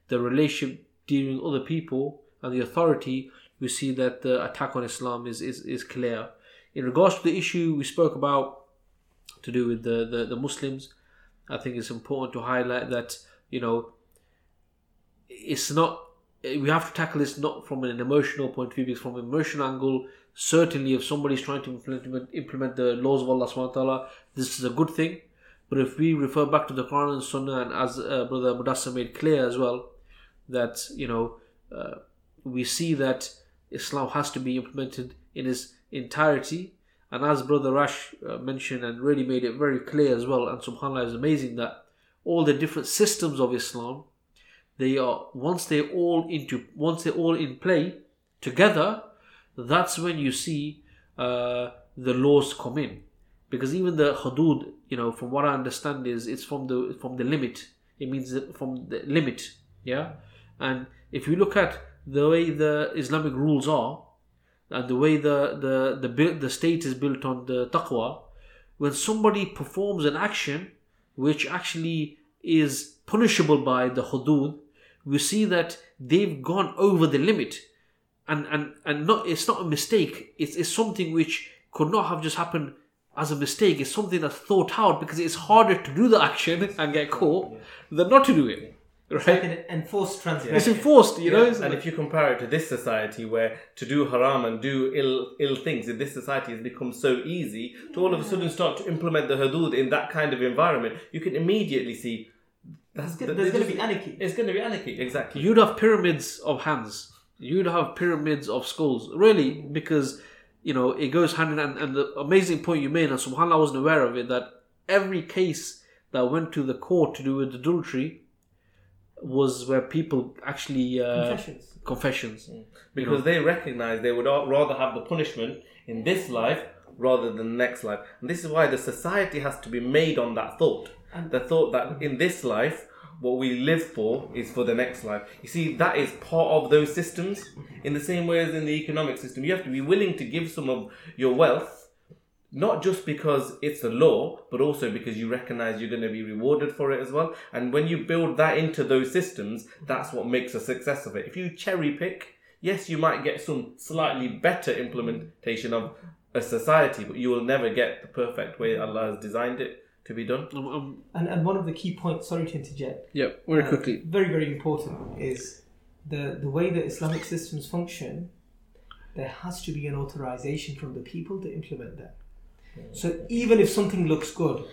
the relationship dealing with other people, and the authority, we see that the attack on Islam is, is, is clear. In regards to the issue we spoke about to do with the, the, the Muslims, I think it's important to highlight that, you know, it's not we have to tackle this not from an emotional point of view because from an emotional angle certainly if somebody's trying to implement, implement the laws of allah subhanahu wa ta'ala this is a good thing but if we refer back to the quran and sunnah and as uh, brother mudassar made clear as well that you know uh, we see that islam has to be implemented in its entirety. And as brother rash uh, mentioned and really made it very clear as well and subhanallah is amazing that all the different systems of islam they are once they're all into once they're all in play together that's when you see uh, the laws come in. Because even the hudud you know from what i understand is it's from the from the limit. It means from the limit yeah and if you look at the way the islamic rules are and the way the the the, build, the state is built on the taqwa when somebody performs an action which actually is punishable by the hudud we see that they've gone over the limit. And and and not it's not a mistake. It's, it's something which could not have just happened as a mistake. It's something that's thought out because it's harder to do the action and get caught than not to do it right like an enforced transgression. it's enforced you know Yeah, isn't and it? if you compare it to this society where to do haram and do ill ill things in this society has become so easy to all of a sudden start to implement the hudud in that kind of environment, you can immediately see that's There's, there's going to be anarchy. it's going to be anarchy exactly. you'd have pyramids of hands you'd have pyramids of skulls really because you know it goes hand in hand and the amazing point you made and subhanallah I wasn't aware of it that every case that went to the court to do with adultery was where people actually uh, Confessions. confessions. because they recognize they would rather have the punishment in this life rather than the next life. And this is why the society has to be made on that thought. And The thought that in this life, what we live for is for the next life. You see, that is part of those systems. In the same way as in the economic system, you have to be willing to give some of your wealth, not just because it's the law, but also because you recognize you're going to be rewarded for it as well. And when you build that into those systems, that's what makes a success of it. If you cherry pick, yes, you might get some slightly better implementation of a society, but you will never get the perfect way Allah has designed it to be done. Um, um, And, and one of the key points, sorry to interject, yeah, very uh, quickly. very, very important, is the, the way that Islamic systems function, there has to be an authorization from the people to implement that. So even if something looks good,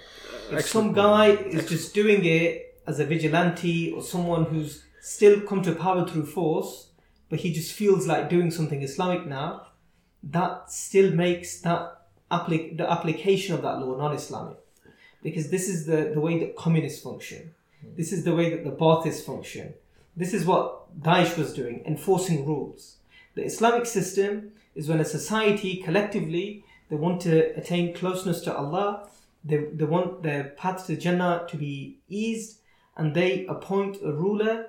if some guy is just doing it as a vigilante or someone who's still come to power through force, but he just feels like doing something Islamic now, that still makes that applic- the application of that law non-Islamic. Because this is the, the way that communists function. This is the way that the Baathists function. This is what Daesh was doing, enforcing rules. The Islamic system is when a society collectively they want to attain closeness to Allah, they, they want their path to Jannah to be eased, and they appoint a ruler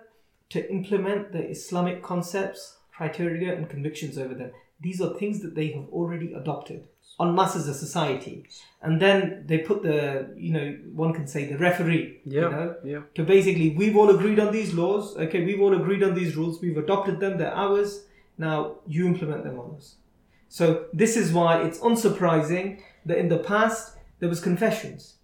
to implement the Islamic concepts, criteria, and convictions over them. These are things that they have already adopted en masse as a society. And then they put the, you know, one can say the referee, Yeah, you know, yeah. to basically, we've all agreed on these laws, okay, we've all agreed on these rules, we've adopted them, they're ours, now you implement them on us. So this is why it's unsurprising that in the past there was confessions.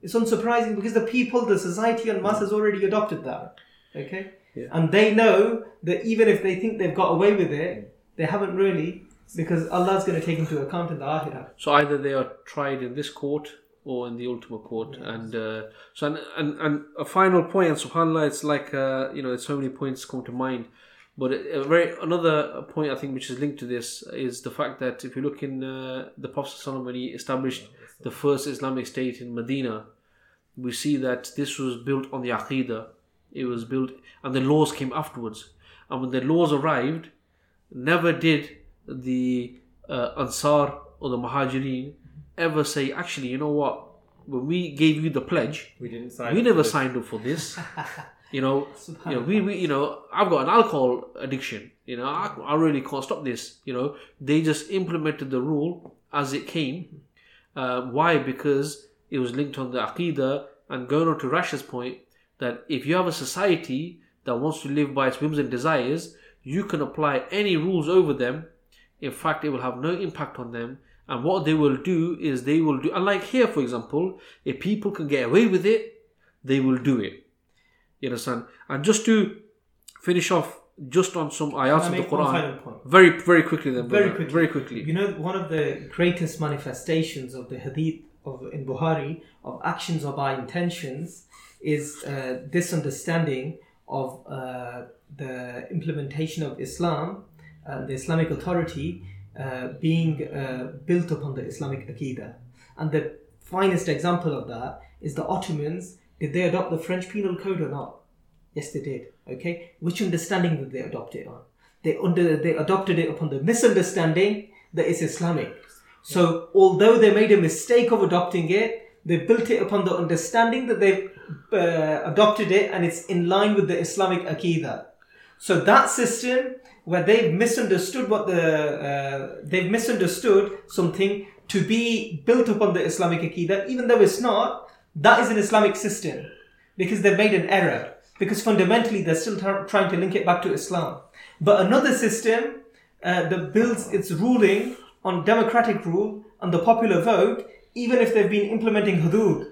It's unsurprising because the people, the society en masse has already adopted that. Okay? Yeah. And they know that even if they think they've got away with it, they haven't really because Allah's going to take into account in the Akhirah. So either they are tried in this court or in the ultimate court, and uh, so and, and and a final point. And Subhanallah, it's like uh, you know, so many points come to mind. But a very another point I think which is linked to this is the fact that if you look in uh, the Prophet when he established the first Islamic state in Medina, we see that this was built on the Aqidah. It was built, and the laws came afterwards. And when the laws arrived, never did the uh, Ansar or the Muhajirin ever say, actually, you know what? When we gave you the pledge, We didn't sign. we never signed up for this. you know, you know, we, we, you know, I've got an alcohol addiction. You know, I, I really can't stop this. You know, they just implemented the rule as it came. Uh, why? Because it was linked on the aqidah and going on to Rash's point that if you have a society that wants to live by its whims and desires, you can apply any rules over them. In fact, it will have no impact on them. And what they will do is they will do, unlike here, for example, if people can get away with it, they will do it. You understand? And just to finish off, just on some ayats of the Quran, point? very, very quickly, then, Very quickly. very quickly. You know, one of the greatest manifestations of the hadith of in Bukhari of actions or by intentions is uh, this understanding of uh, the implementation of Islam and the Islamic authority uh, being uh, built upon the Islamic Aqidah. And the finest example of that is the Ottomans. Did they adopt the French Penal Code or not? Yes, they did. Okay, which understanding did they adopt it on? They under they adopted it upon the misunderstanding that it's Islamic. So although they made a mistake of adopting it, they built it upon the understanding that they've uh, adopted it and it's in line with the Islamic Aqidah. So that system where they've misunderstood what the uh, they've misunderstood something to be built upon the Islamic Aqidah, even though it's not, that is an Islamic system because they've made an error. Because fundamentally they're still tar- trying to link it back to Islam. But another system uh, that builds its ruling on democratic rule and the popular vote, even if they've been implementing hudud.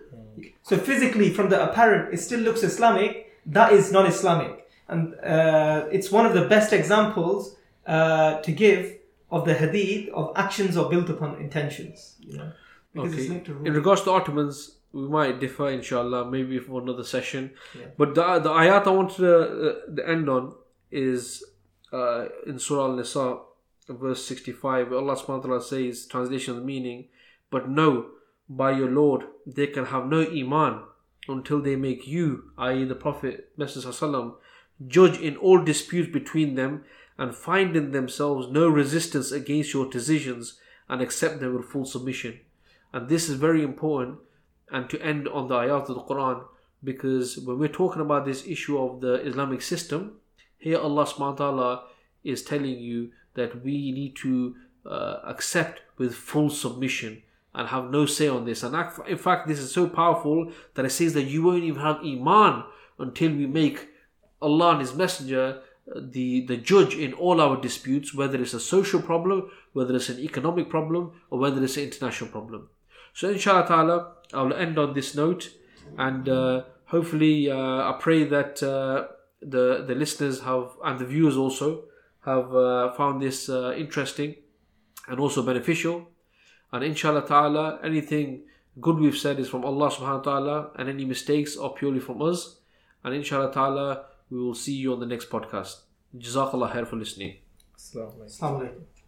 So physically, from the apparent, it still looks Islamic. That is non-Islamic, and uh, it's one of the best examples uh, to give of the hadith of actions are built upon intentions. You know, because it's Okay. linked to In regards to Ottomans, we might differ, inshallah, maybe for another session. Yeah. But the, the ayat I wanted to uh, the end on is uh, in Surah Al Nisa, verse 65, where Allah subhanahu wa ta'ala says, translation of the meaning, but no, by your Lord, they can have no iman until they make you, i.e., the Prophet Muhammad, judge in all disputes between them and find in themselves no resistance against your decisions and accept them with full submission. And this is very important and to end on the ayat of the Quran because when we're talking about this issue of the Islamic system, here Allah subhanahu wa ta'ala is telling you that we need to uh, accept with full submission and have no say on this. And in fact, this is so powerful that it says that you won't even have Iman until we make Allah and His Messenger uh, the, the judge in all our disputes, whether it's a social problem, whether it's an economic problem, or whether it's an international problem. So, inshallah ta'ala, I'll end on this note and uh, hopefully, uh, I pray that uh, the, the listeners have and the viewers also have uh, found this uh, interesting and also beneficial. And inshallah ta'ala, anything good we've said is from Allah subhanahu wa ta'ala, and any mistakes are purely from us. And inshallah ta'ala, we will see you on the next podcast. Jazakallah khair for listening. Assalamu alaikum. Assalamu alaikum.